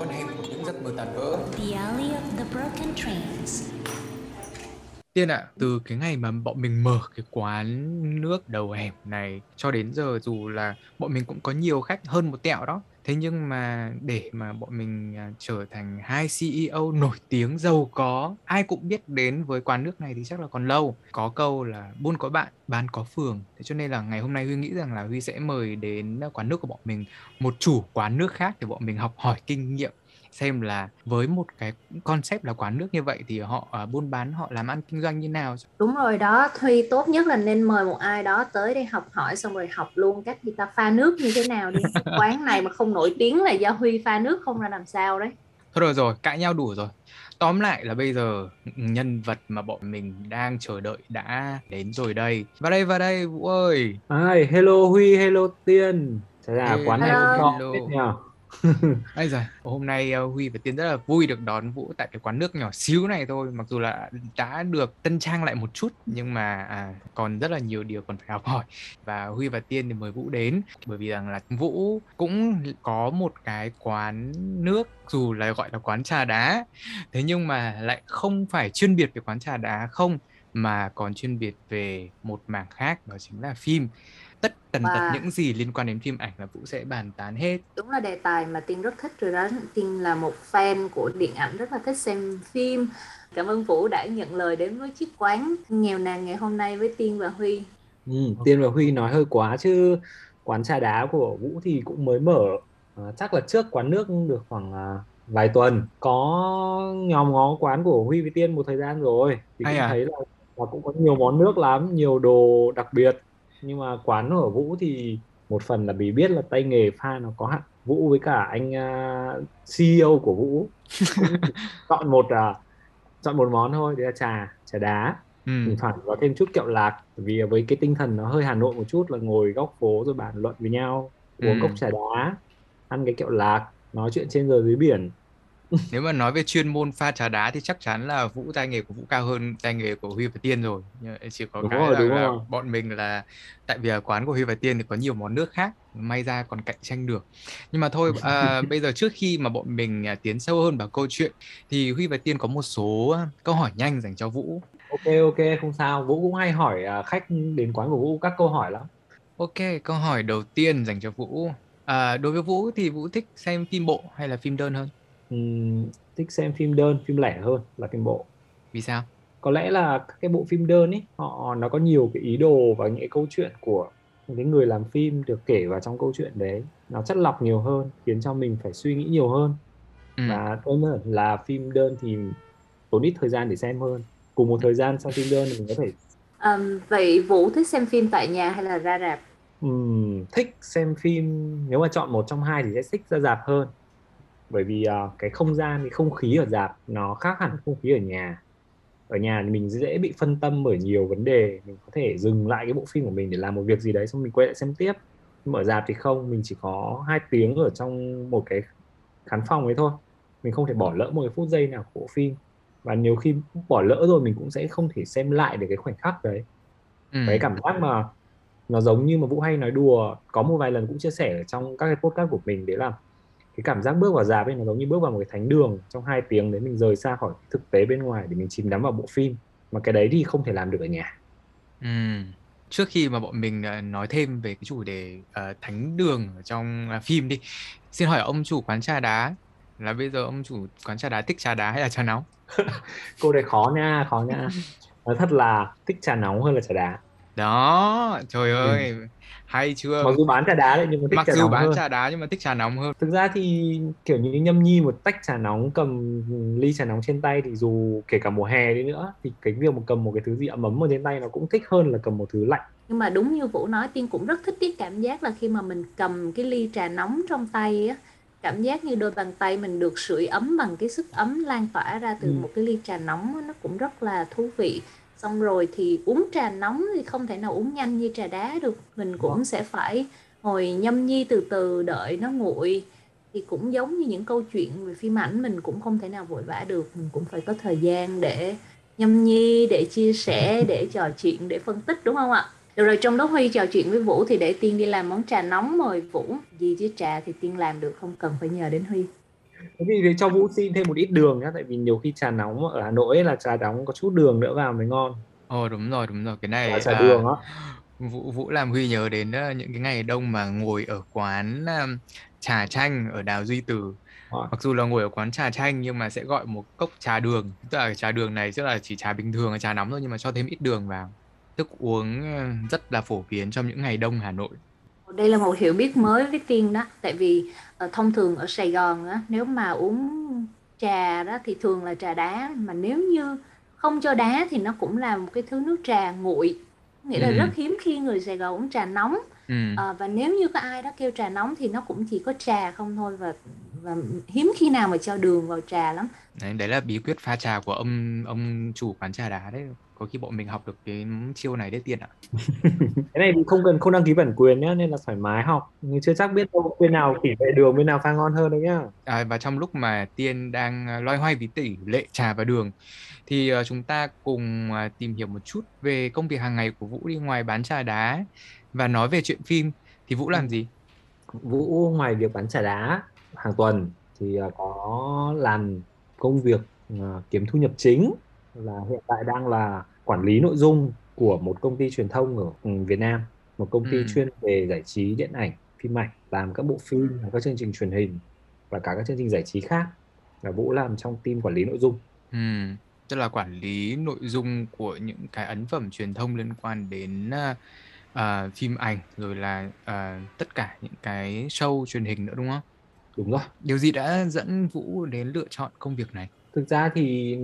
con hẻm của những giấc mơ tàn vỡ. The Alley of the Broken Trains. Tiên ạ, từ cái ngày mà bọn mình mở cái quán nước đầu hẻm này cho đến giờ dù là bọn mình cũng có nhiều khách hơn một tẹo đó. Thế nhưng mà để mà bọn mình à, trở thành hai CEO nổi tiếng giàu có, ai cũng biết đến với quán nước này thì chắc là còn lâu. Có câu là buôn có bạn, bán có phường. Thế cho nên là ngày hôm nay Huy nghĩ rằng là Huy sẽ mời đến quán nước của bọn mình một chủ quán nước khác để bọn mình học hỏi kinh nghiệm xem là với một cái concept là quán nước như vậy thì họ uh, buôn bán họ làm ăn kinh doanh như nào. Đúng rồi đó Thuy tốt nhất là nên mời một ai đó tới đây học hỏi xong rồi học luôn cách người ta pha nước như thế nào đi. Quán này mà không nổi tiếng là do Huy pha nước không ra làm sao đấy. Thôi rồi rồi cãi nhau đủ rồi. Tóm lại là bây giờ nhân vật mà bọn mình đang chờ đợi đã đến rồi đây. Vào đây vào đây vũ ơi. Ai, hello Huy, hello Tiên. Thế là Hello. quán này cũng to nhờ. Ây giời, hôm nay ờ, Huy và Tiến rất là vui được đón Vũ tại cái quán nước nhỏ xíu này thôi. Mặc dù là đã được tân trang lại một chút Nhưng mà à, còn rất là nhiều điều còn phải học hỏi. Và Huy và Tiên thì mời Vũ đến Bởi vì rằng là Vũ cũng có một cái quán nước Dù là gọi là quán trà đá Thế nhưng mà lại không phải chuyên biệt về quán trà đá không Mà còn chuyên biệt về một mảng khác Đó chính là phim tất tần tật Wow. những gì liên quan đến phim ảnh là Vũ sẽ bàn tán hết đúng là đề tài mà Tiên rất thích rồi đó Tiên là một fan của điện ảnh rất là thích xem phim cảm ơn Vũ đã nhận lời đến với chiếc quán nghèo nàn ngày hôm nay với Tiên và Huy Ừ, Tiên và Huy nói hơi quá chứ quán trà đá của Vũ thì cũng mới mở. À, chắc là trước quán nước được khoảng à, vài tuần. Có nhóm ngó quán của Huy với Tiên một thời gian rồi. Thì Hay cũng à? thấy là, là cũng có nhiều món nước lắm, nhiều đồ đặc biệt. Nhưng mà quán ở Vũ thì một phần là vì biết là tay nghề pha nó có hạn. Vũ với cả anh à, CEO của Vũ chọn một à, chọn một món thôi, đấy là trà, trà đá ừ. thỉnh thoảng có thêm chút kẹo lạc vì với cái tinh thần nó hơi Hà Nội một chút là ngồi góc phố rồi bàn luận với nhau uống Ừ. cốc trà đá ăn cái kẹo lạc nói chuyện trên giờ dưới biển Nếu mà nói về chuyên môn pha trà đá thì chắc chắn là Vũ tay nghề của Vũ cao hơn tay nghề của Huy và Tiên rồi. Nhưng chỉ có Đúng cái rồi, là, đúng là rồi. bọn mình là tại vì ở quán của Huy và Tiên thì có nhiều món nước khác, may ra còn cạnh tranh được. Nhưng mà thôi, à, bây giờ trước khi mà bọn mình à, tiến sâu hơn vào câu chuyện thì Huy và Tiên có một số câu hỏi nhanh dành cho Vũ. ok ok không sao Vũ cũng hay hỏi à, khách đến quán của Vũ các câu hỏi lắm Ok, câu hỏi đầu tiên dành cho Vũ. À, đối với Vũ thì Vũ thích xem phim bộ hay là phim đơn hơn? Ừm, thích xem phim đơn phim lẻ hơn là phim bộ. Vì sao? có lẽ là các cái bộ phim đơn ấy họ nó có nhiều cái ý đồ và những cái câu chuyện của những cái người làm phim được kể vào trong câu chuyện đấy. Nó chất lọc nhiều hơn khiến cho mình phải suy nghĩ nhiều hơn. Ừ. và đơn giản là phim đơn thì tốn ít thời gian để xem hơn. Cùng một thời gian xem phim đơn thì mình có thể Ờm, vậy Vũ thích xem phim tại nhà hay là ra rạp? Ừm, thích xem phim nếu mà chọn một trong hai thì sẽ thích ra rạp hơn bởi vì à, cái không gian cái không khí ở rạp nó khác hẳn không khí ở nhà. Ở nhà thì mình dễ bị phân tâm bởi nhiều vấn đề mình có thể dừng lại cái bộ phim của mình để làm một việc gì đấy xong mình quay lại xem tiếp. Nhưng mà ở rạp thì không mình chỉ có hai tiếng ở trong một cái khán phòng ấy thôi. Mình không thể bỏ lỡ một cái phút giây nào của bộ phim. Và nhiều khi bỏ lỡ rồi mình cũng sẽ không thể xem lại được cái khoảnh khắc đấy. Ừ. cái cảm giác mà nó giống như mà Vũ hay nói đùa có một vài lần cũng chia sẻ ở trong các cái podcast của mình đấy là cái cảm giác bước vào rạp ấy nó giống như bước vào một cái thánh đường trong hai tiếng đấy mình rời xa khỏi thực tế bên ngoài để mình chìm đắm vào bộ phim mà cái đấy thì không thể làm được ở nhà Ừm. Trước khi mà bọn mình ờ, nói thêm về cái chủ đề ờ, thánh đường ở trong ờ, phim đi Xin hỏi ông chủ quán trà đá là bây giờ ông chủ quán trà đá thích trà đá hay là trà nóng? câu này khó nha khó nha nói thật là thích trà nóng hơn là trà đá Đó, trời ơi, hay chưa? mặc dù bán trà đá đấy nhưng mà thích Mặc trà dù nóng bán hơn trà đá nhưng mà thích trà nóng hơn. thực ra thì kiểu như nhâm nhi một tách trà nóng cầm ly trà nóng trên tay thì dù kể cả mùa hè đi nữa thì cái việc mà cầm một cái thứ gì ấm ấm ở trên tay nó cũng thích hơn là cầm một thứ lạnh nhưng mà đúng như Vũ nói Tiên cũng rất thích cái cảm giác là khi mà mình cầm cái ly trà nóng trong tay á cảm giác như đôi bàn tay mình được sưởi ấm bằng cái sức ấm lan tỏa ra từ Ừ. một cái ly trà nóng á, nó cũng rất là thú vị xong rồi thì uống trà nóng thì không thể nào uống nhanh như trà đá được. Mình cũng sẽ phải ngồi nhâm nhi từ từ đợi nó nguội. Thì cũng giống như những câu chuyện về phim ảnh mình cũng không thể nào vội vã được. Mình cũng phải có thời gian để nhâm nhi để chia sẻ để trò chuyện để phân tích đúng không ạ? Được rồi trong lúc huy trò chuyện với vũ thì để tiên đi làm món trà nóng mời vũ. Gì chứ trà thì tiên làm được không cần phải nhờ đến huy Thế thì cho Vũ xin thêm một ít đường nhá, tại vì nhiều khi trà nóng ở Hà Nội là trà nóng có chút đường nữa vào mới ngon. Ồ đúng rồi, đúng rồi. Cái Là này trà à, đường á. Vũ Vũ làm Huy nhớ đến ờ, những cái ngày đông mà ngồi ở quán um, trà chanh ở đào Duy Từ. Ờ. Mặc dù là ngồi ở quán trà chanh nhưng mà sẽ gọi một cốc trà đường. Tức là trà đường này tức là chỉ trà bình thường, trà nóng thôi nhưng mà cho thêm ít đường vào. Thức uống rất là phổ biến trong những ngày đông Hà Nội. Đây là một hiểu biết mới với tiên đó tại vì ờ, thông thường ở Sài Gòn á nếu mà uống trà đó thì thường là trà đá mà nếu như không cho đá thì nó cũng là một cái thứ nước trà nguội nghĩa là Ừ. rất hiếm khi người Sài Gòn uống trà nóng Ừ. Ờ, và nếu như có ai đó kêu trà nóng thì nó cũng chỉ có trà không thôi và và hiếm khi nào mà cho đường vào trà lắm Đấy, đấy là bí quyết pha trà của ông ông chủ quán trà đá đấy. Có khi bọn mình học được cái chiêu này đấy tiền ạ. Cái này thì không cần không đăng ký bản quyền nhá, nên là thoải mái học. Nhưng chưa chắc biết đâu bên nào tỷ lệ đường bên nào pha ngon hơn đâu nhá. À, và trong lúc mà Tiên đang à, loay hoay với tỷ lệ trà và đường thì à, chúng ta cùng à, tìm hiểu một chút về công việc hàng ngày của Vũ đi ngoài bán trà đá và nói về chuyện phim thì Vũ làm gì? Vũ ngoài việc bán trà đá hàng tuần thì à, có làm công việc à, kiếm thu nhập chính là hiện tại đang là quản lý nội dung của một công ty truyền thông ở ừ, Việt Nam, một công ty Ừ. chuyên về giải trí điện ảnh, phim ảnh, làm các bộ phim, làm các chương trình truyền hình và cả các chương trình giải trí khác. Và Vũ làm trong team quản lý nội dung. Ừm, tức là quản lý nội dung của những cái ấn phẩm truyền thông liên quan đến à, phim ảnh rồi là à, tất cả những cái show truyền hình nữa đúng không? Đúng rồi. Điều gì đã dẫn Vũ đến lựa chọn công việc này? Thực ra thì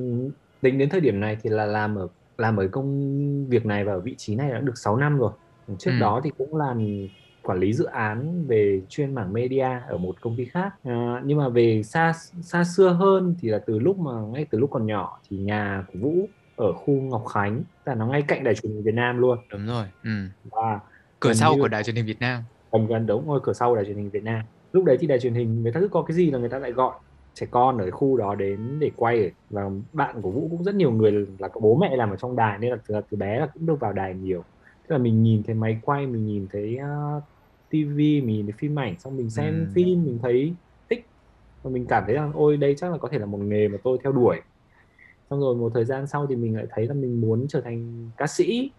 tính đến thời điểm này thì là làm ở làm ở công việc này và ở vị trí này đã được 6 năm rồi. Trước Ừ. đó thì cũng làm quản lý dự án về chuyên mảng media ở một công ty khác. À, nhưng mà về xa xa xưa hơn thì là từ lúc mà ngay từ lúc còn nhỏ thì nhà của Vũ ở khu Ngọc Khánh, là nó ngay cạnh đài truyền hình Việt Nam luôn Đúng rồi. Ừ. và Cửa sau như- của Đài truyền hình Việt Nam. gần gần đúng ngôi cửa sau đài truyền hình Việt Nam lúc đấy thì đài truyền hình người ta cứ có cái gì là người ta lại gọi trẻ con ở khu đó đến để quay và bạn của Vũ cũng rất nhiều người là có bố mẹ làm ở trong đài nên là từ, từ bé là cũng được vào đài nhiều. Tức là mình nhìn thấy máy quay mình nhìn thấy uh, TV mình nhìn thấy phim ảnh xong mình xem Ừ. phim mình thấy thích. Và mình cảm thấy rằng ôi đây chắc là có thể là một nghề mà tôi theo đuổi. Xong rồi một thời gian sau thì mình lại thấy là mình muốn trở thành ca sĩ.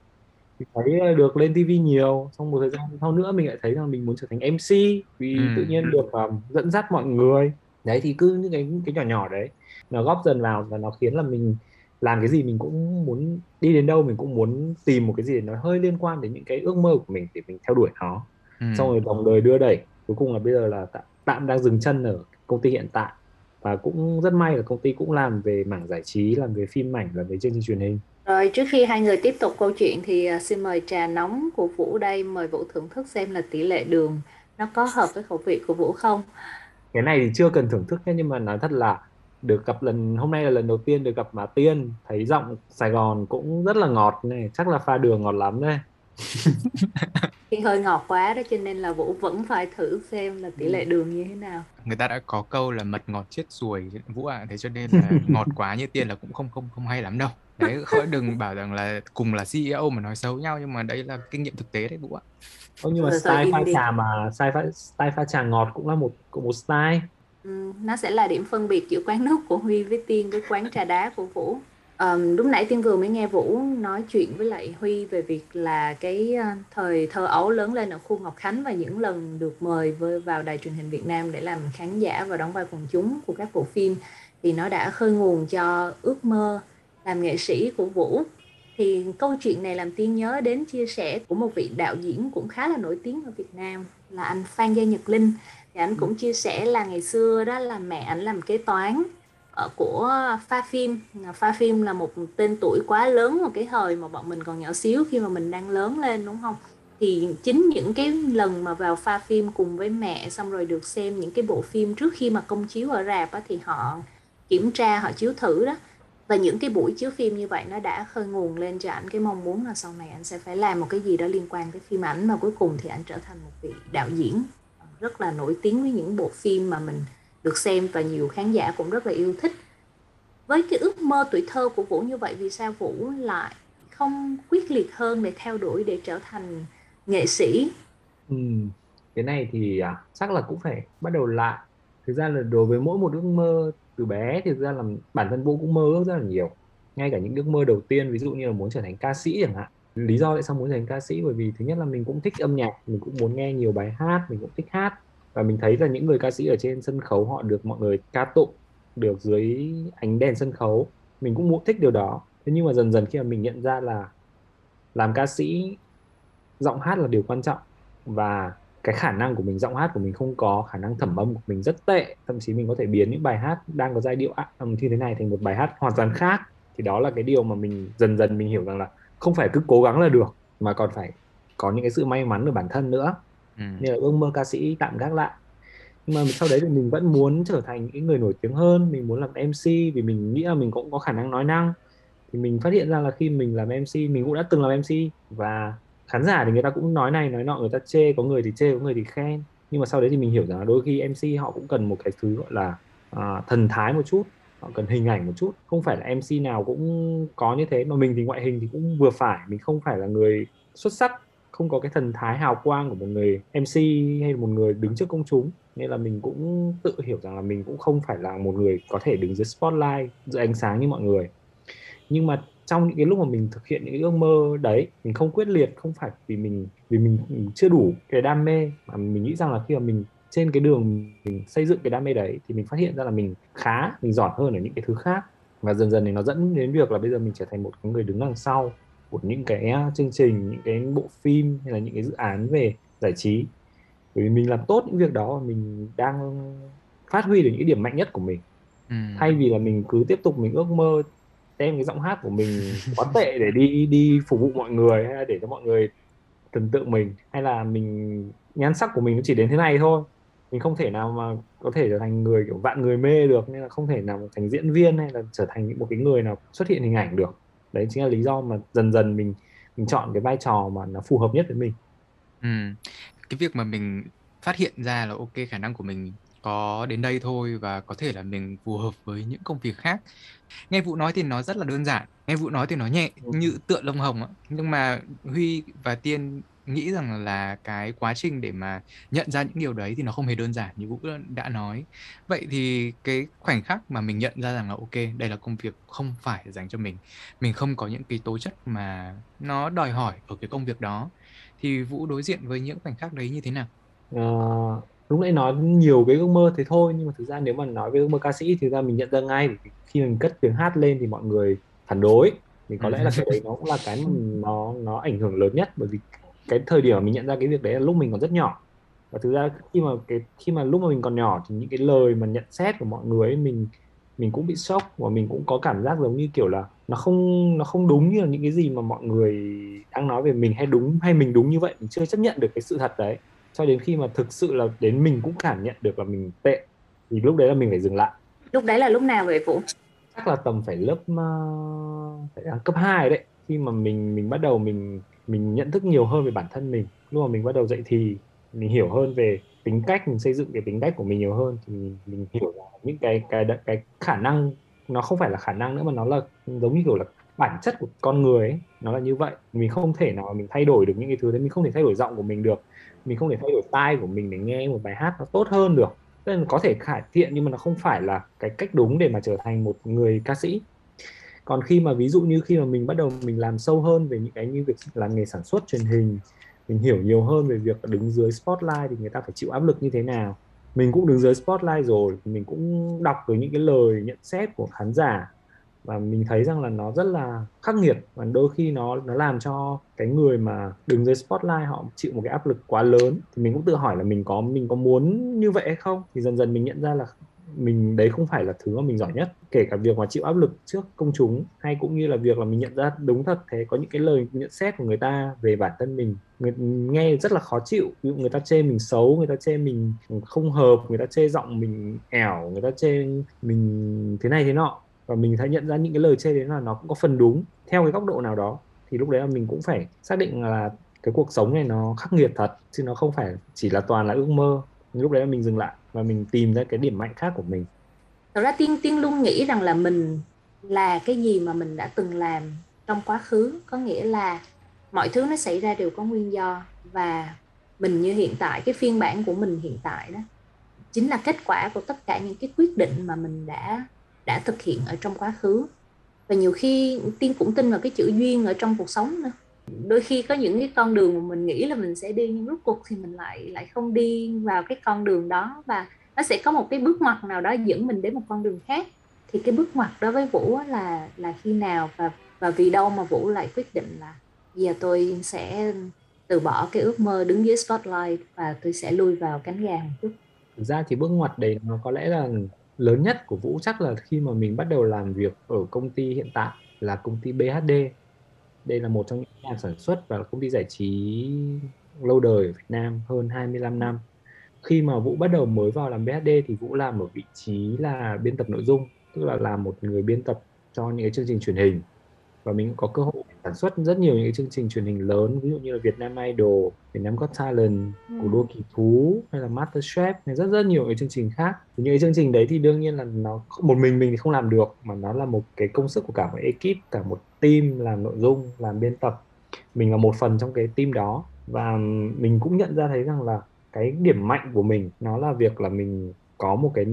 Thấy được lên TV nhiều. Xong một thời gian sau nữa mình lại thấy rằng mình muốn trở thành MC vì Ừ. tự nhiên được um, dẫn dắt mọi người đấy thì cứ những cái cái nhỏ nhỏ đấy nó góp dần vào và nó khiến là mình làm cái gì mình cũng muốn đi đến đâu mình cũng muốn tìm một cái gì để nó hơi liên quan đến những cái ước mơ của mình để mình theo đuổi nó Ừ. xong rồi vòng đời đưa đẩy cuối cùng là bây giờ là tạm, tạm đang dừng chân ở công ty hiện tại và cũng rất may là công ty cũng làm về mảng giải trí làm về phim ảnh làm về chương trình truyền hình Rồi trước khi hai người tiếp tục câu chuyện thì à, xin mời trà nóng của Vũ đây, mời Vũ thưởng thức xem là tỷ lệ đường nó có hợp với khẩu vị của Vũ không? Cái này thì chưa cần thưởng thức nhé nhưng mà nói thật là được gặp lần, hôm nay là lần đầu tiên được gặp bà Tiên. Thấy giọng Sài Gòn cũng rất là ngọt này, chắc là pha đường ngọt lắm đây. Thì hơi ngọt quá đó cho nên là Vũ vẫn phải thử xem là tỷ lệ đường như thế nào. người ta đã có câu là mật ngọt chết ruồi Vũ ạ. Thế cho nên là ngọt quá như tiên là cũng không không không hay lắm đâu. Đấy khỏi đừng bảo rằng là cùng là CEO mà nói xấu nhau nhưng mà đây là kinh nghiệm thực tế đấy Vũ ạ. Ô, nhưng mà Rồi, style im pha trà mà style pha, style pha trà ngọt cũng là một cũng một style. Ừm, nó sẽ là điểm phân biệt giữa quán nước của Huy với Tiên với quán trà đá của Vũ um, lúc nãy Tiên vừa mới nghe Vũ nói chuyện với lại Huy về việc là cái ờ, thời thơ ấu lớn lên ở khu Ngọc Khánh và những lần được mời vào đài truyền hình Việt Nam để làm khán giả và đóng vai quần chúng của các bộ phim thì nó đã khơi nguồn cho ước mơ làm nghệ sĩ của Vũ. Thì câu chuyện này làm Tiên nhớ đến chia sẻ của một vị đạo diễn cũng khá là nổi tiếng ở Việt Nam là anh Phan Gia Nhật Linh thì anh cũng chia sẻ là ngày xưa đó là mẹ ảnh làm kế toán Ờ, của pha phim. Ờ, pha phim là một tên tuổi quá lớn một cái thời mà bọn mình còn nhỏ xíu khi mà mình đang lớn lên đúng không? Thì chính những cái lần mà vào pha phim cùng với mẹ xong rồi được xem những cái bộ phim trước khi mà công chiếu ở rạp á, thì họ kiểm tra họ chiếu thử đó. Và những cái buổi chiếu phim như vậy nó đã khơi nguồn lên cho anh cái mong muốn là sau này anh sẽ phải làm một cái gì đó liên quan tới phim ảnh. Mà cuối cùng thì anh trở thành một vị đạo diễn ờ, rất là nổi tiếng với những bộ phim mà mình được xem và nhiều khán giả cũng rất là yêu thích. Với cái ước mơ tuổi thơ của Vũ như vậy vì sao Vũ lại không quyết liệt hơn để theo đuổi để trở thành nghệ sĩ? Ừ. cái này thì à, chắc là cũng phải bắt đầu lại. Thực ra là đối với mỗi một ước mơ từ bé thì thực ra là bản thân vũ cũng mơ ước rất là nhiều. Ngay cả những ước mơ đầu tiên ví dụ như là muốn trở thành ca sĩ chẳng hạn. Lý do tại sao muốn trở thành ca sĩ? Bởi vì thứ nhất là mình cũng thích âm nhạc mình cũng muốn nghe nhiều bài hát mình cũng thích hát và mình thấy là những người ca sĩ ở trên sân khấu họ được mọi người ca tụng được dưới ánh đèn sân khấu. Mình cũng muốn thích điều đó. Thế nhưng mà dần dần khi mà mình nhận ra là làm ca sĩ, giọng hát là điều quan trọng và cái khả năng của mình, giọng hát của mình không có, khả năng thẩm âm của mình rất tệ, thậm chí mình có thể biến những bài hát đang có giai điệu âm như thế này thành một bài hát hoàn toàn khác, thì đó là cái điều mà mình dần dần mình hiểu rằng là không phải cứ cố gắng là được, mà còn phải có những cái sự may mắn ở bản thân nữa ừ. nên là ước mơ ca sĩ tạm gác lại. Nhưng mà sau đấy thì mình vẫn muốn trở thành những người nổi tiếng hơn mình muốn làm MC vì mình nghĩ là mình cũng có khả năng nói năng. Thì mình phát hiện ra là khi mình làm MC mình cũng đã từng làm MC và khán giả thì người ta cũng nói này nói nọ người ta chê có người thì chê có người thì khen. Nhưng mà sau đấy thì mình hiểu rằng là đôi khi MC họ cũng cần một cái thứ gọi là à, thần thái một chút họ cần hình ảnh một chút. Không phải là MC nào cũng có như thế mà mình thì ngoại hình thì cũng vừa phải mình không phải là người xuất sắc không có cái thần thái hào quang của một người MC hay một người đứng trước công chúng. Nên là mình cũng tự hiểu rằng là mình cũng không phải là một người có thể đứng dưới spotlight, dưới ánh sáng như mọi người. Nhưng mà trong những cái lúc mà mình thực hiện những cái ước mơ đấy, mình không quyết liệt, không phải vì mình vì mình chưa đủ cái đam mê, mà mình nghĩ rằng là khi mà mình trên cái đường mình xây dựng cái đam mê đấy, thì mình phát hiện ra là mình khá, mình giỏi hơn ở những cái thứ khác. Và dần dần thì nó dẫn đến việc là bây giờ mình trở thành một cái người đứng đằng sau của những cái chương trình những cái bộ phim hay là những cái dự án về giải trí. Bởi vì mình làm tốt những việc đó mình đang phát huy được những điểm mạnh nhất của mình. Ừ. thay vì là mình cứ tiếp tục mình ước mơ đem cái giọng hát của mình quá tệ để đi đi phục vụ mọi người hay là để cho mọi người thần tượng mình hay là mình nhan sắc của mình nó chỉ đến thế này thôi. Mình không thể nào mà có thể trở thành người kiểu vạn người mê được nên là không thể nào thành diễn viên hay là trở thành một cái người nào xuất hiện hình ảnh được đấy chính là lý do mà dần dần mình mình chọn cái vai trò mà nó phù hợp nhất với mình. Ừ. cái việc mà mình phát hiện ra là ok khả năng của mình có đến đây thôi và có thể là mình phù hợp với những công việc khác. Nghe vụ nói thì nó rất là đơn giản nghe vụ nói thì nó nhẹ như tựa lông hồng á nhưng mà huy và tiên nghĩ rằng là cái quá trình để mà nhận ra những điều đấy thì nó không hề đơn giản như Vũ đã nói. Vậy thì cái khoảnh khắc mà mình nhận ra rằng là ok, đây là công việc không phải dành cho mình. Mình không có những cái tố chất mà nó đòi hỏi ở cái công việc đó. Thì Vũ đối diện với những khoảnh khắc đấy như thế nào? À, lúc nãy nói nhiều cái ước mơ thế thôi nhưng mà thực ra nếu mà nói về ước mơ ca sĩ thì ra mình nhận ra ngay khi mình cất tiếng hát lên thì mọi người phản đối thì có lẽ là cái đấy nó cũng là cái mà nó nó ảnh hưởng lớn nhất bởi vì cái thời điểm mình nhận ra cái việc đấy là lúc mình còn rất nhỏ. Và thực ra khi mà cái khi mà lúc mà mình còn nhỏ thì những cái lời mà nhận xét của mọi người ấy, mình mình cũng bị sốc và mình cũng có cảm giác giống như kiểu là nó không nó không đúng như là những cái gì mà mọi người đang nói về mình hay đúng hay mình đúng như vậy. Mình chưa chấp nhận được cái sự thật đấy. Cho đến khi mà thực sự là đến mình cũng cảm nhận được là mình tệ thì lúc đấy là mình phải dừng lại. Lúc đấy là lúc nào vậy vũ? Chắc là tầm phải lớp uh, phải là cấp 2 đấy. Khi mà mình mình bắt đầu mình mình nhận thức nhiều hơn về bản thân mình. Lúc mà mình bắt đầu dậy thì mình hiểu hơn về tính cách mình xây dựng cái tính cách của mình nhiều hơn thì mình, mình hiểu là những cái cái cái khả năng nó không phải là khả năng nữa mà nó là giống như kiểu là bản chất của con người ấy nó là như vậy. Mình không thể nào mình thay đổi được những cái thứ đấy mình không thể thay đổi giọng của mình được. Mình không thể thay đổi tai của mình để nghe một bài hát nó tốt hơn được. Nên có thể cải thiện nhưng mà nó không phải là cái cách đúng để mà trở thành một người ca sĩ còn khi mà ví dụ như khi mà mình bắt đầu mình làm sâu hơn về những cái như việc làm nghề sản xuất truyền hình, mình hiểu nhiều hơn về việc đứng dưới spotlight thì người ta phải chịu áp lực như thế nào. Mình cũng đứng dưới spotlight rồi mình cũng đọc được những cái lời nhận xét của khán giả và mình thấy rằng là nó rất là khắc nghiệt và đôi khi nó nó làm cho cái người mà đứng dưới spotlight họ chịu một cái áp lực quá lớn. Thì mình cũng tự hỏi là mình có mình có muốn như vậy hay không? Thì dần dần mình nhận ra là mình đấy không phải là thứ mà mình giỏi nhất. Kể cả việc mà chịu áp lực trước công chúng hay cũng như là việc là mình nhận ra đúng thật thế có những cái lời nhận xét của người ta về bản thân mình người, nghe rất là khó chịu. Ví dụ người ta chê mình xấu người ta chê mình không hợp người ta chê giọng mình ẻo người ta chê mình thế này thế nọ. Và mình thấy nhận ra những cái lời chê đấy là nó cũng có phần đúng theo cái góc độ nào đó. Thì lúc đấy là mình cũng phải xác định là cái cuộc sống này nó khắc nghiệt thật chứ nó không phải chỉ là toàn là ước mơ lúc đấy mình dừng lại và mình tìm ra cái điểm mạnh khác của mình. Thật ra tiên tiên luôn nghĩ rằng là mình là cái gì mà mình đã từng làm trong quá khứ. Có nghĩa là mọi thứ nó xảy ra đều có nguyên do và mình như hiện tại, cái phiên bản của mình hiện tại đó, chính là kết quả của tất cả những cái quyết định mà mình đã đã thực hiện ở trong quá khứ. Và nhiều khi tiên cũng tin vào cái chữ duyên ở trong cuộc sống nữa đôi khi có những cái con đường mà mình nghĩ là mình sẽ đi nhưng rốt cuộc thì mình lại lại không đi vào cái con đường đó và nó sẽ có một cái bước ngoặt nào đó dẫn mình đến một con đường khác. Thì cái bước ngoặt đó với vũ là là khi nào và và vì đâu mà vũ lại quyết định là giờ tôi sẽ từ bỏ cái ước mơ đứng dưới spotlight và tôi sẽ lui vào cánh gà một chút. Thực ra thì bước ngoặt đấy nó có lẽ là lớn nhất của Vũ chắc là khi mà mình bắt đầu làm việc ở công ty hiện tại là công ty BHD đây là một trong những nhà sản xuất và công ty giải trí lâu đời ở Việt Nam, hơn 25 năm. Khi mà Vũ bắt đầu mới vào làm BHD thì Vũ làm ở vị trí là biên tập nội dung, tức là làm một người biên tập cho những cái chương trình truyền hình và mình có cơ hội sản xuất rất nhiều những cái chương trình truyền hình lớn ví dụ như là Việt Nam Idol, Việt Nam Got Talent, ừ. Cuộc đua kỳ thú hay là Master Chef hay rất rất nhiều cái chương trình khác. Thì những cái chương trình đấy thì đương nhiên là nó một mình mình thì không làm được mà nó là một cái công sức của cả một ekip, cả một team làm nội dung, làm biên tập. Mình là một phần trong cái team đó và mình cũng nhận ra thấy rằng là cái điểm mạnh của mình nó là việc là mình có một cái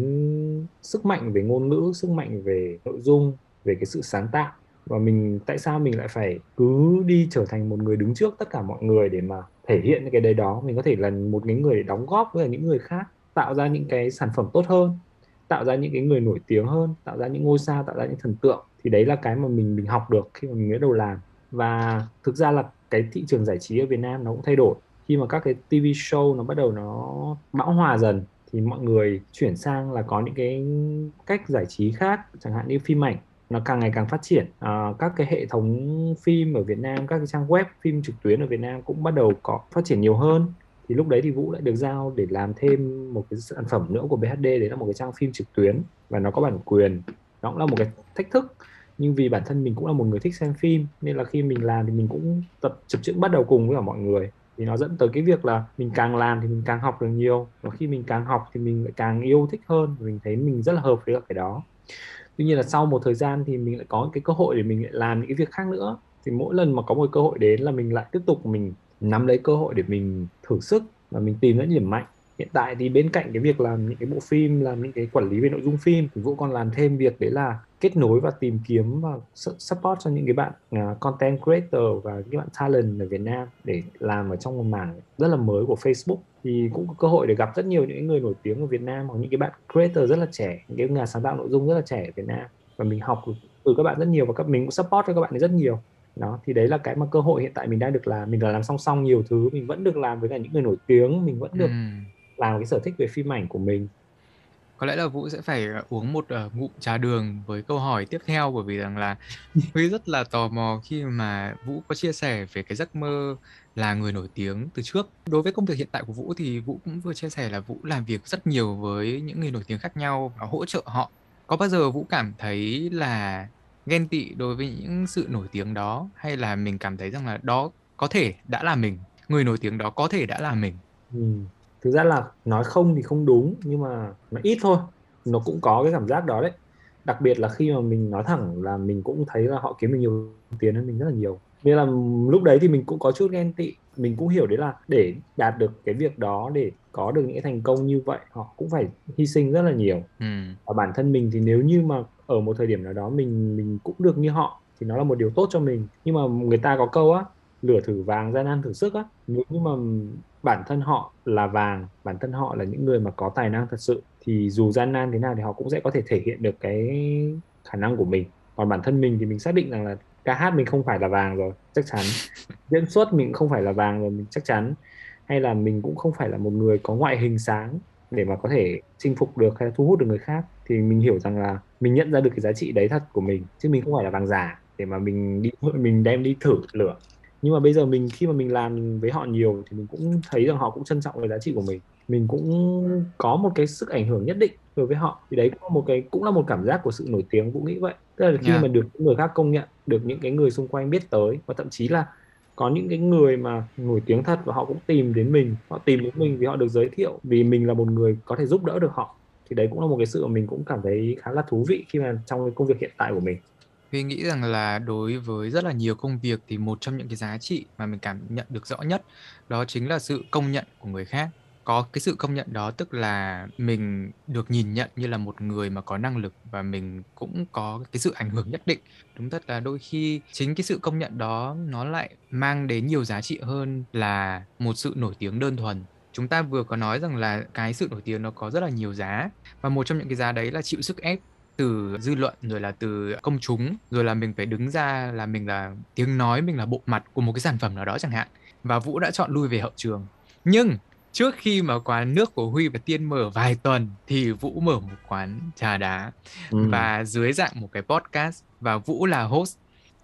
sức mạnh về ngôn ngữ, sức mạnh về nội dung, về cái sự sáng tạo và mình, tại sao mình lại phải cứ đi trở thành một người đứng trước tất cả mọi người để mà thể hiện cái đấy đó? Mình có thể là một cái người để đóng góp với những người khác, tạo ra những cái sản phẩm tốt hơn, tạo ra những cái người nổi tiếng hơn, tạo ra những ngôi sao, tạo ra những thần tượng. Thì đấy là cái mà mình mình học được khi mà mình bắt đầu làm. Và thực ra là cái thị trường giải trí ở Việt Nam nó cũng thay đổi. Khi mà các cái TV show nó bắt đầu nó bão hòa dần, thì mọi người chuyển sang là có những cái cách giải trí khác, chẳng hạn như phim ảnh nó càng ngày càng phát triển. À, các cái hệ thống phim ở Việt Nam các cái trang web phim trực tuyến ở Việt Nam cũng bắt đầu có phát triển nhiều hơn. Thì lúc đấy thì Vũ lại được giao để làm thêm một cái sản phẩm nữa của BHD đấy là một cái trang phim trực tuyến và nó có bản quyền. Nó cũng là một cái thách thức nhưng vì bản thân mình cũng là một người thích xem phim nên là khi mình làm thì mình cũng tập chập chững bắt đầu cùng với cả mọi người. Thì nó dẫn tới cái việc là mình càng làm thì mình càng học được nhiều và khi mình càng học thì mình lại càng yêu thích hơn mình thấy mình rất là hợp với cái đó tuy nhiên là sau một thời gian thì mình lại có cái cơ hội để mình lại làm những cái việc khác nữa. Thì mỗi lần mà có một cơ hội đến là mình lại tiếp tục mình nắm lấy cơ hội để mình thử sức và mình tìm những điểm mạnh hiện tại thì bên cạnh cái việc làm những cái bộ phim làm những cái quản lý về nội dung phim thì vũ còn làm thêm việc đấy là kết nối và tìm kiếm và support cho những cái bạn uh, content creator và những bạn talent ở Việt Nam để làm ở trong một mảng rất là mới của Facebook. Thì cũng có cơ hội để gặp rất nhiều những người nổi tiếng ở Việt Nam hoặc những cái bạn creator rất là trẻ những cái nhà sáng tạo nội dung rất là trẻ ở Việt Nam. Và mình học từ các bạn rất nhiều và các mình cũng support cho các bạn rất nhiều. Đó thì đấy là cái mà cơ hội hiện tại mình đang được làm. Mình đã làm song song nhiều thứ mình vẫn được làm với cả những người nổi tiếng mình vẫn được ừ làm cái sở thích về phim ảnh của mình có lẽ là Vũ sẽ phải ờ, uống một uh, ngụm trà đường với câu hỏi tiếp theo bởi vì rằng là Huy rất là tò mò khi mà Vũ có chia sẻ về cái giấc mơ là người nổi tiếng từ trước. Đối với công việc hiện tại của Vũ thì Vũ cũng vừa chia sẻ là Vũ làm việc rất nhiều với những người nổi tiếng khác nhau và hỗ trợ họ. Có bao giờ Vũ cảm thấy là ghen tị đối với những sự nổi tiếng đó hay là mình cảm thấy rằng là đó có thể đã là mình, người nổi tiếng đó có thể đã là mình? Ừ thực ra là nói không thì không đúng nhưng mà nó ít thôi. Nó cũng có cái cảm giác đó đấy. Đặc biệt là khi mà mình nói thẳng là mình cũng thấy là họ kiếm mình nhiều tiền hơn mình rất là nhiều. Nên là lúc đấy thì mình cũng có chút ghen tị. Mình cũng hiểu đấy là để đạt được cái việc đó để có được những cái thành công như vậy họ cũng phải hy sinh rất là nhiều. Ừ. và bản thân mình thì nếu như mà ở một thời điểm nào đó mình mình cũng được như họ thì nó là một điều tốt cho mình. Nhưng mà người ta có câu á lửa thử vàng gian nan thử sức á. Nếu như mà bản thân họ là vàng bản thân họ là những người mà có tài năng thật sự thì dù gian nan thế nào thì họ cũng sẽ có thể thể hiện được cái khả năng của mình. Còn bản thân mình thì mình xác định rằng là ca hát mình không phải là vàng rồi chắc chắn. Diễn xuất mình không phải là vàng rồi mình chắc chắn. Hay là mình cũng không phải là một người có ngoại hình sáng để mà có thể chinh phục được hay thu hút được người khác thì mình hiểu rằng là mình nhận ra được cái giá trị đấy thật của mình chứ mình không phải là vàng giả để mà mình đi mình đem đi thử lửa nhưng mà bây giờ mình khi mà mình làm với họ nhiều thì mình cũng thấy rằng họ cũng trân trọng cái giá trị của mình. Mình cũng có một cái sức ảnh hưởng nhất định đối với họ. Thì đấy cũng là một cái cũng là một cảm giác của sự nổi tiếng cũng nghĩ vậy. Tức là khi yeah. mà được những người khác công nhận được những cái người xung quanh biết tới và thậm chí là có những cái người mà nổi tiếng thật và họ cũng tìm đến mình họ tìm đến mình vì họ được giới thiệu vì mình là một người có thể giúp đỡ được họ thì đấy cũng là một cái sự mà mình cũng cảm thấy khá là thú vị khi mà trong cái công việc hiện tại của mình Huy nghĩ rằng là đối với rất là nhiều công việc thì một trong những cái giá trị mà mình cảm nhận được rõ nhất đó chính là sự công nhận của người khác. Có cái sự công nhận đó tức là mình được nhìn nhận như là một người mà có năng lực và mình cũng có cái sự ảnh hưởng nhất định. Đúng thật là đôi khi chính cái sự công nhận đó nó lại mang đến nhiều giá trị hơn là một sự nổi tiếng đơn thuần chúng ta vừa có nói rằng là cái sự nổi tiếng nó có rất là nhiều giá và một trong những cái giá đấy là chịu sức ép từ dư luận rồi là từ công chúng rồi là mình phải đứng ra là mình là tiếng nói mình là bộ mặt của một cái sản phẩm nào đó chẳng hạn. Và Vũ đã chọn lui về hậu trường. Nhưng trước khi mà quán nước của Huy và Tiên mở vài tuần thì Vũ mở một quán trà đá. Ừ. và dưới dạng một cái podcast và Vũ là host.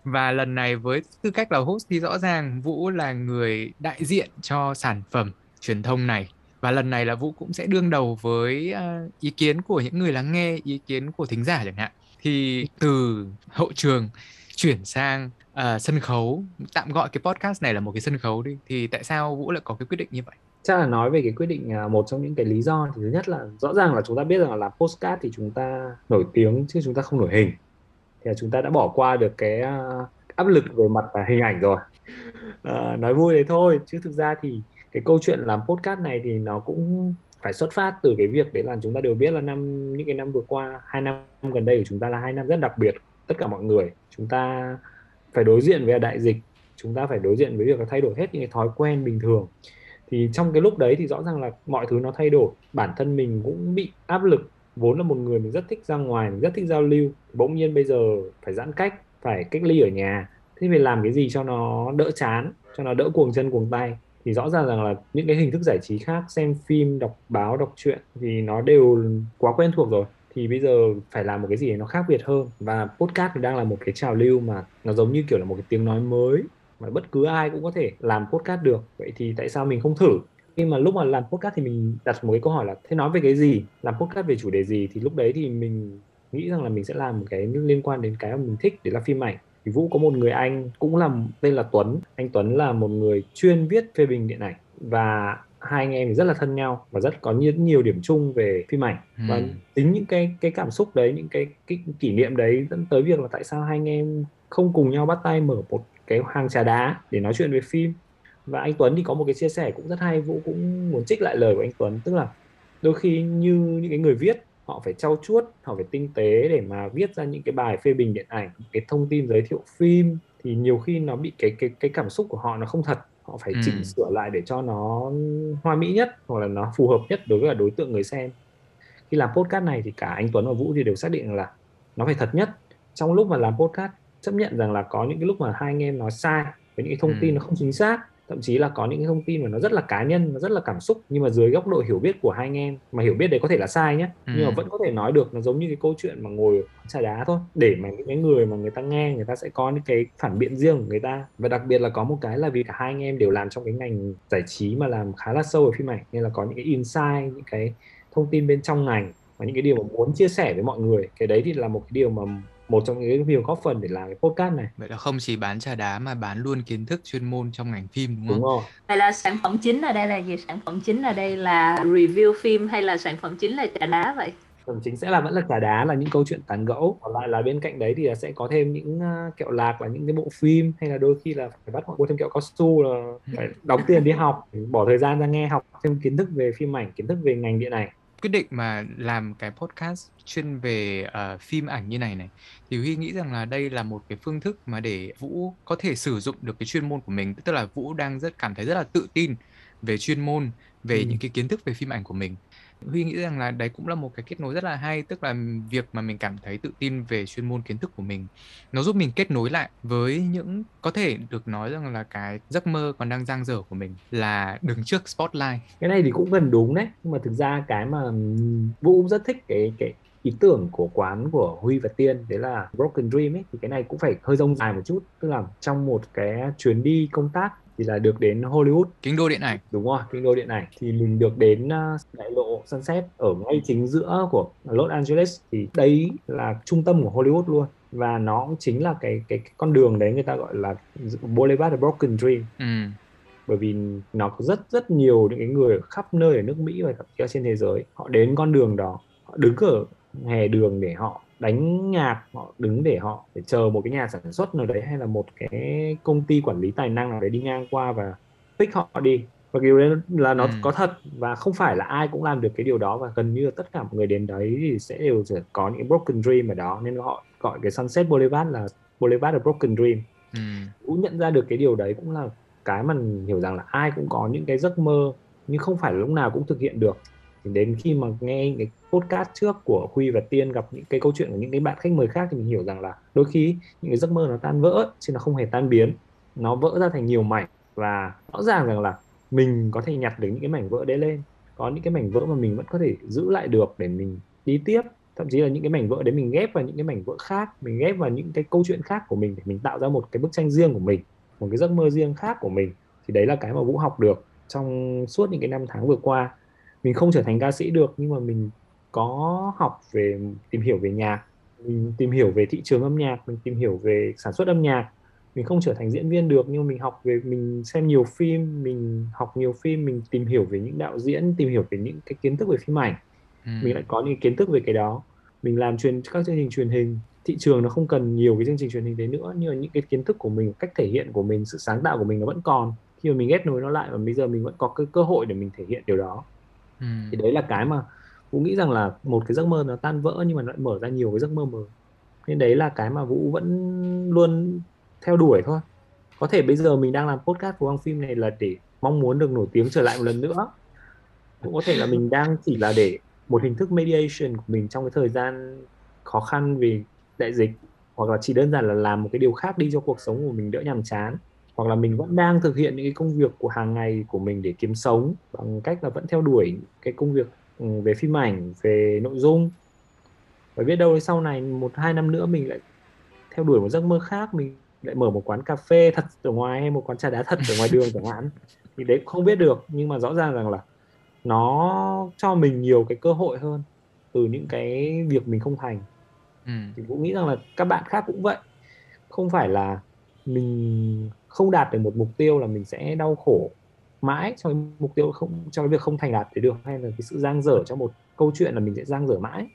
Và lần này với tư cách là host thì rõ ràng Vũ là người đại diện cho sản phẩm truyền thông này và lần này là Vũ cũng sẽ đương đầu với ờ, ý kiến của những người lắng nghe, ý kiến của thính giả chẳng hạn. Thì từ hậu trường chuyển sang uh, sân khấu, tạm gọi cái podcast này là một cái sân khấu đi. Thì tại sao Vũ lại có cái quyết định như vậy? Chắc là nói về cái quyết định à, một trong những cái lý do thì thứ nhất là rõ ràng là chúng ta biết rằng là làm podcast thì chúng ta nổi tiếng chứ chúng ta không nổi hình. Thì là chúng ta đã bỏ qua được cái à, áp lực về mặt à, hình ảnh rồi. à, nói vui đấy thôi chứ thực ra thì cái câu chuyện làm podcast này thì nó cũng phải xuất phát từ cái việc đấy là chúng ta đều biết là năm, những cái năm vừa qua, hai năm gần đây của chúng ta là hai năm rất đặc biệt, tất cả mọi người. Chúng ta phải đối diện với đại dịch, chúng ta phải đối diện với việc là thay đổi hết những cái thói quen bình thường. Thì trong cái lúc đấy thì rõ ràng là mọi thứ nó thay đổi. Bản thân mình cũng bị áp lực, vốn là một người mình rất thích ra ngoài, mình rất thích giao lưu. Bỗng nhiên bây giờ phải giãn cách, phải cách ly ở nhà. Thế mình làm cái gì cho nó đỡ chán, cho nó đỡ cuồng chân, cuồng tay? Thì rõ ràng rằng là những cái hình thức giải trí khác, xem phim, đọc báo, đọc truyện thì nó đều quá quen thuộc rồi. Thì bây giờ phải làm một cái gì nó khác biệt hơn. Và podcast thì đang là một cái trào lưu mà nó giống như kiểu là một cái tiếng nói mới mà bất cứ ai cũng có thể làm podcast được. Vậy thì tại sao mình không thử? Khi mà lúc mà làm podcast thì mình đặt một cái câu hỏi là, thế nói về cái gì? Làm podcast về chủ đề gì? Thì lúc đấy thì mình nghĩ rằng là mình sẽ làm một cái liên quan đến cái mà mình thích để là phim ảnh thì Vũ có một người anh cũng là tên là Tuấn. Anh Tuấn là một người chuyên viết phê bình điện ảnh và hai anh em thì rất là thân nhau và rất có nhiều, nhiều điểm chung về phim ảnh. Ừ. và tính những cái cái cảm xúc đấy những cái cái kỷ niệm đấy dẫn tới việc là tại sao hai anh em không cùng nhau bắt tay mở một cái hàng trà đá để nói chuyện về phim. Và anh Tuấn thì có một cái chia sẻ cũng rất hay Vũ cũng muốn trích lại lời của anh Tuấn. Tức là đôi khi như những cái người viết họ phải trau chuốt họ phải tinh tế để mà viết ra những cái bài phê bình điện ảnh cái thông tin giới thiệu phim thì nhiều khi nó bị cái cái cái cảm xúc của họ nó không thật họ phải ừ. chỉnh sửa lại để cho nó hoa mỹ nhất hoặc là nó phù hợp nhất đối với đối tượng người xem khi làm podcast này thì cả anh Tuấn và Vũ thì đều xác định là nó phải thật nhất trong lúc mà làm podcast chấp nhận rằng là có những cái lúc mà hai anh em nói sai với những cái thông tin ừ. nó không chính xác thậm chí là có những cái thông tin mà nó rất là cá nhân nó rất là cảm xúc nhưng mà dưới góc độ hiểu biết của hai anh em mà hiểu biết đấy có thể là sai nhé ừ. nhưng mà vẫn có thể nói được nó giống như cái câu chuyện mà ngồi trà đá thôi. Để mà những cái người mà người ta nghe người ta sẽ có những cái phản biện riêng của người ta. Và đặc biệt là có một cái là vì cả hai anh em đều làm trong cái ngành giải trí mà làm khá là sâu ở phim ảnh nên là có những cái insight những cái thông tin bên trong ngành và những cái điều mà muốn chia sẻ với mọi người. Cái đấy thì là một cái điều mà một trong những điều góp phần để làm cái podcast này vậy là không chỉ bán trà đá mà bán luôn kiến thức chuyên môn trong ngành phim đúng không? Đúng rồi. Vậy là sản phẩm chính ở đây là gì? Sản phẩm chính ở đây là review phim hay là sản phẩm chính là trà đá vậy? Sản chính sẽ là vẫn là trà đá là những câu chuyện tán gẫu còn lại là bên cạnh đấy thì sẽ có thêm những uh, kẹo lạc là những cái bộ phim hay là đôi khi là phải bắt họ mua thêm kẹo cao su là phải đóng tiền đi học bỏ thời gian ra nghe học thêm kiến thức về phim ảnh kiến thức về ngành điện ảnh quyết định mà làm cái podcast chuyên về uh, phim ảnh như này này. Thì Huy nghĩ rằng là đây là một cái phương thức mà để Vũ có thể sử dụng được cái chuyên môn của mình. Tức là Vũ đang rất cảm thấy rất là tự tin về chuyên môn về ừ. những cái kiến thức về phim ảnh của mình Huy nghĩ rằng là đấy cũng là một cái kết nối rất là hay, tức là việc mà mình cảm thấy tự tin về chuyên môn kiến thức của mình, nó giúp mình kết nối lại với những, có thể được nói rằng là cái giấc mơ còn đang dang dở của mình là đứng trước spotlight. Cái này thì cũng gần đúng đấy, nhưng mà thực ra cái mà Vũ cũng rất thích cái cái ý tưởng của quán của Huy và Tiên, đấy là Broken Dream ấy, thì cái này cũng phải hơi rông dài một chút. Tức là trong một cái chuyến đi công tác thì là được đến Hollywood. Kinh đô điện ảnh. Đúng rồi kinh đô điện ảnh. Thì mình được đến uh, đại lộ Sunset ở ngay chính giữa của Los Angeles. Thì đấy là trung tâm của Hollywood luôn. Và nó cũng chính là cái cái, cái con đường đấy người ta gọi là Boulevard of Broken Dream. Ừ. bởi vì nó có rất rất nhiều những cái người ở khắp nơi ở nước Mỹ và thậm chí trên thế giới. Họ đến con đường đó. Họ đứng ở hè đường để họ đánh nhạc họ đứng để họ để chờ một cái nhà sản xuất nào đấy hay là một cái công ty quản lý tài năng nào đấy đi ngang qua và pick họ đi và điều đấy là nó Ừ. có thật và không phải là ai cũng làm được cái điều đó và gần như là tất cả mọi người đến đấy thì sẽ đều sẽ có những broken dream ở đó nên họ gọi cái Sunset Boulevard là Boulevard of Broken Dream ừ. cũng nhận ra được cái điều đấy cũng là cái mà hiểu rằng là ai cũng có những cái giấc mơ nhưng không phải là lúc nào cũng thực hiện được thì đến khi mà nghe cái podcast trước của Huy và Tiên gặp những cái câu chuyện của những cái bạn khách mời khác thì mình hiểu rằng là đôi khi những cái giấc mơ nó tan vỡ chứ nó không hề tan biến. Nó vỡ ra thành nhiều mảnh và rõ ràng rằng là mình có thể nhặt được những cái mảnh vỡ đấy lên. Có những cái mảnh vỡ mà mình vẫn có thể giữ lại được để mình đi tiếp. Thậm chí là những cái mảnh vỡ đấy mình ghép vào những cái mảnh vỡ khác, mình ghép vào những cái câu chuyện khác của mình để mình tạo ra một cái bức tranh riêng của mình, một cái giấc mơ riêng khác của mình. Thì đấy là cái mà vũ học được trong suốt những cái năm tháng vừa qua mình không trở thành ca sĩ được nhưng mà mình có học về tìm hiểu về nhạc mình tìm hiểu về thị trường âm nhạc mình tìm hiểu về sản xuất âm nhạc. Mình không trở thành diễn viên được nhưng mình học về mình xem nhiều phim mình học nhiều phim mình tìm hiểu về những đạo diễn tìm hiểu về những cái kiến thức về phim ảnh. Ừ. mình lại có những kiến thức về cái đó. Mình làm truyền các chương trình truyền hình. Thị trường nó không cần nhiều cái chương trình truyền hình đấy nữa nhưng mà những cái kiến thức của mình cách thể hiện của mình sự sáng tạo của mình nó vẫn còn. Khi mà mình ghép nối nó lại và bây giờ mình vẫn có cái cơ hội để mình thể hiện điều đó Ừ. thì đấy là cái mà vũ nghĩ rằng là một cái giấc mơ nó tan vỡ nhưng mà nó lại mở ra nhiều cái giấc mơ mới. Nên đấy là cái mà vũ vẫn luôn theo đuổi thôi. Có thể bây giờ mình đang làm podcast của băng phim này là để mong muốn được nổi tiếng trở lại một lần nữa. Cũng có thể là mình đang chỉ là để một hình thức mediation của mình trong cái thời gian khó khăn vì đại dịch, hoặc là chỉ đơn giản là làm một cái điều khác đi cho cuộc sống của mình đỡ nhàm chán hoặc là mình vẫn đang thực hiện những cái công việc của hàng ngày của mình để kiếm sống bằng cách là vẫn theo đuổi cái công việc ừ, về phim ảnh về nội dung. Và biết đâu sau này một hai năm nữa mình lại theo đuổi một giấc mơ khác mình lại mở một quán cà phê thật ở ngoài hay một quán trà đá thật ở ngoài đường chẳng hạn. Thì đấy không biết được nhưng mà rõ ràng rằng là nó cho mình nhiều cái cơ hội hơn từ những cái việc mình không thành. Ừ. thì cũng nghĩ rằng là các bạn khác cũng vậy. Không phải là mình không đạt được một mục tiêu là mình sẽ đau khổ mãi cho cái mục tiêu không cho cái việc không thành đạt đấy được hay là cái sự giang dở cho một câu chuyện là mình sẽ giang dở mãi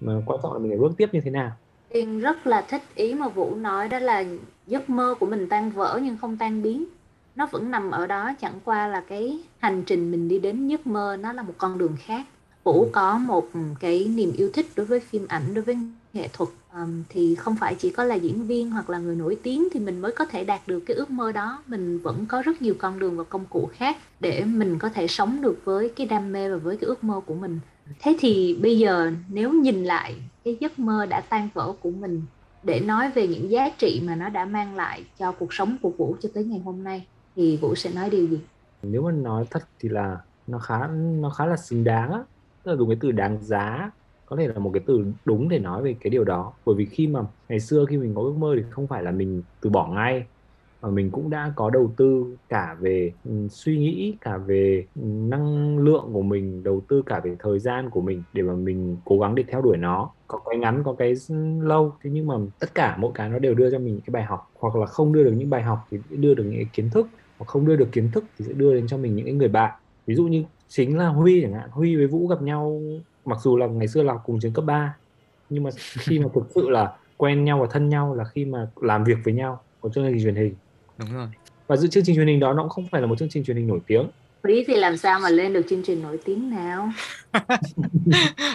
mà quan trọng là mình phải bước tiếp như thế nào Tiên rất là thích ý mà Vũ nói đó là giấc mơ của mình tan vỡ nhưng không tan biến. Nó vẫn nằm ở đó chẳng qua là cái hành trình mình đi đến giấc mơ nó là một con đường khác. Vũ có một cái niềm yêu thích đối với phim ảnh, đối với nghệ thuật um, thì không phải chỉ có là diễn viên hoặc là người nổi tiếng thì mình mới có thể đạt được cái ước mơ đó. Mình vẫn có rất nhiều con đường và công cụ khác để mình có thể sống được với cái đam mê và với cái ước mơ của mình. Thế thì bây giờ nếu nhìn lại cái giấc mơ đã tan vỡ của mình để nói về những giá trị mà nó đã mang lại cho cuộc sống của Vũ cho tới ngày hôm nay thì Vũ sẽ nói điều gì? nếu mà nói thật thì là nó khá nó khá là xứng đáng á tức là dùng cái từ đáng giá có thể là một cái từ đúng để nói về cái điều đó. Bởi vì khi mà ngày xưa khi mình có ước mơ thì không phải là mình từ bỏ ngay, mà mình cũng đã có đầu tư cả về ừ, suy nghĩ, cả về ừ, năng lượng của mình, đầu tư cả về thời gian của mình để mà mình cố gắng để theo đuổi nó. Có cái ngắn, có cái lâu, thế nhưng mà tất cả mỗi cái nó đều đưa cho mình những cái bài học. Hoặc là không đưa được những bài học thì đưa được những cái kiến thức, hoặc không đưa được kiến thức thì sẽ đưa đến cho mình những cái người bạn. Ví dụ như chính là Huy chẳng hạn. Huy với Vũ gặp nhau mặc dù là ngày xưa là cùng trường cấp 3 nhưng mà khi mà thực sự là quen nhau và thân nhau là khi mà làm việc với nhau có chương trình truyền hình. Đúng rồi. Và dự chương trình truyền hình đó nó cũng không phải là một chương trình truyền hình nổi tiếng. Lý thì làm sao mà lên được chương trình nổi tiếng nào?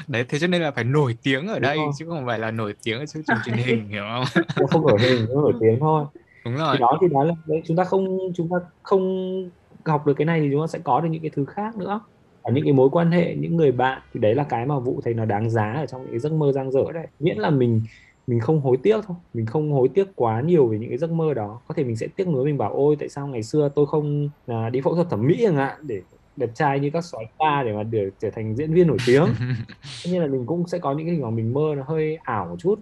đấy thế cho nên là phải nổi tiếng ở đây chứ không phải là nổi tiếng ở chương trình truyền hình hiểu không? Nó không nổi hình nó nổi tiếng thôi. Đúng rồi. thì đó thì đó là đấy chúng ta không chúng ta không học được cái này thì chúng ta sẽ có được những cái thứ khác nữa ở những cái mối quan hệ những người bạn thì đấy là cái mà vũ thấy nó đáng giá ở trong những cái giấc mơ giang dở đấy. Miễn là mình mình không hối tiếc thôi mình không hối tiếc quá nhiều về những cái giấc mơ đó. Có thể mình sẽ tiếc nuối mình bảo ôi tại sao ngày xưa tôi không à, đi phẫu thuật thẩm mỹ chẳng hạn để đẹp trai như các soái ca để mà để trở thành diễn viên nổi tiếng? Tất nhiên là mình cũng sẽ có những cái hình ảnh mình mơ nó hơi ảo một chút.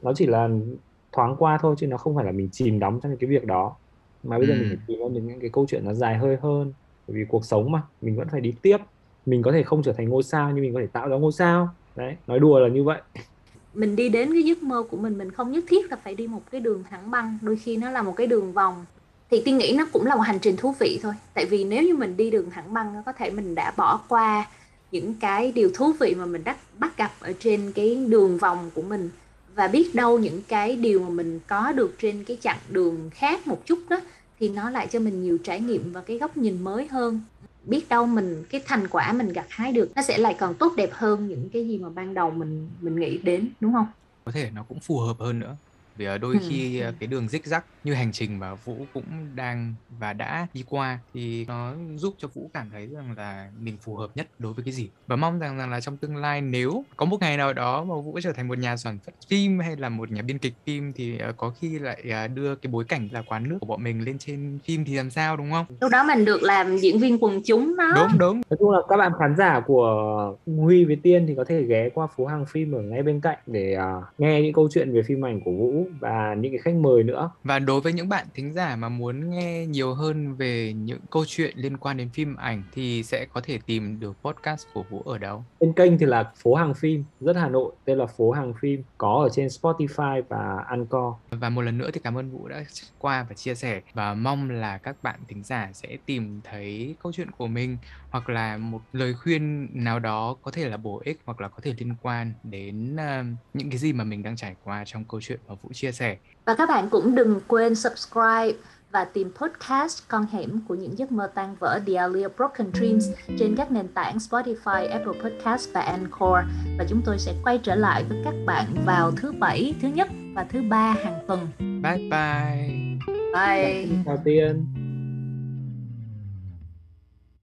Nó chỉ là thoáng qua thôi chứ nó không phải là mình chìm đắm trong cái việc đó. Mà bây giờ Ừ. mình phải tìm ra những cái câu chuyện nó dài hơi hơn. Bởi vì cuộc sống mà mình vẫn phải đi tiếp mình có thể không trở thành ngôi sao nhưng mình có thể tạo ra ngôi sao đấy nói đùa là như vậy Mình đi đến cái giấc mơ của mình mình không nhất thiết là phải đi một cái đường thẳng băng, đôi khi nó là một cái đường vòng. Thì Tiên nghĩ nó cũng là một hành trình thú vị thôi. Tại vì nếu như mình đi đường thẳng băng có thể mình đã bỏ qua những cái điều thú vị mà mình đã bắt gặp ở trên cái đường vòng của mình và biết đâu những cái điều mà mình có được trên cái chặng đường khác một chút đó thì nó lại cho mình nhiều trải nghiệm và cái góc nhìn mới hơn biết đâu mình, cái thành quả mình gặt hái được nó sẽ lại còn tốt đẹp hơn những cái gì mà ban đầu mình mình nghĩ đến, đúng không? Có thể nó cũng phù hợp hơn nữa vì ở đôi Ừ. khi ờ, cái đường rích rắc như hành trình mà Vũ cũng đang và đã đi qua thì nó giúp cho Vũ cảm thấy rằng là mình phù hợp nhất đối với cái gì và mong rằng rằng là trong tương lai nếu có một ngày nào đó mà Vũ trở thành một nhà sản xuất phim hay là một nhà biên kịch phim thì ờ, có khi lại ờ, đưa cái bối cảnh là quán nước của bọn mình lên trên phim thì làm sao đúng không? lúc đó mình được làm diễn viên quần chúng đó Đúng đúng nói chung là các bạn khán giả của Huy với Tiên thì có thể ghé qua phố hàng phim ở ngay bên cạnh để à, nghe những câu chuyện về phim ảnh của Vũ và những cái khách mời nữa. Và đối với những bạn thính giả mà muốn nghe nhiều hơn về những câu chuyện liên quan đến phim ảnh thì sẽ có thể tìm được podcast của Vũ ở đâu? Trên kênh thì là phố hàng phim rất Hà Nội tên là phố hàng phim có ở trên Spotify và Anchor. Và một lần nữa thì cảm ơn Vũ đã qua và chia sẻ và mong là các bạn thính giả sẽ tìm thấy câu chuyện của mình hoặc là một lời khuyên nào đó có thể là bổ ích hoặc là có thể liên quan đến ờ, những cái gì mà mình đang trải qua trong câu chuyện mà Vũ chia sẻ. và các bạn cũng đừng quên subscribe và tìm podcast con hẻm của những giấc mơ tan vỡ The Alia Broken Dreams trên các nền tảng Spotify, Apple Podcast và Anchor và chúng tôi sẽ quay trở lại với các bạn vào thứ bảy, thứ nhất và thứ ba hàng tuần. Bye bye! Bye. chào Tiên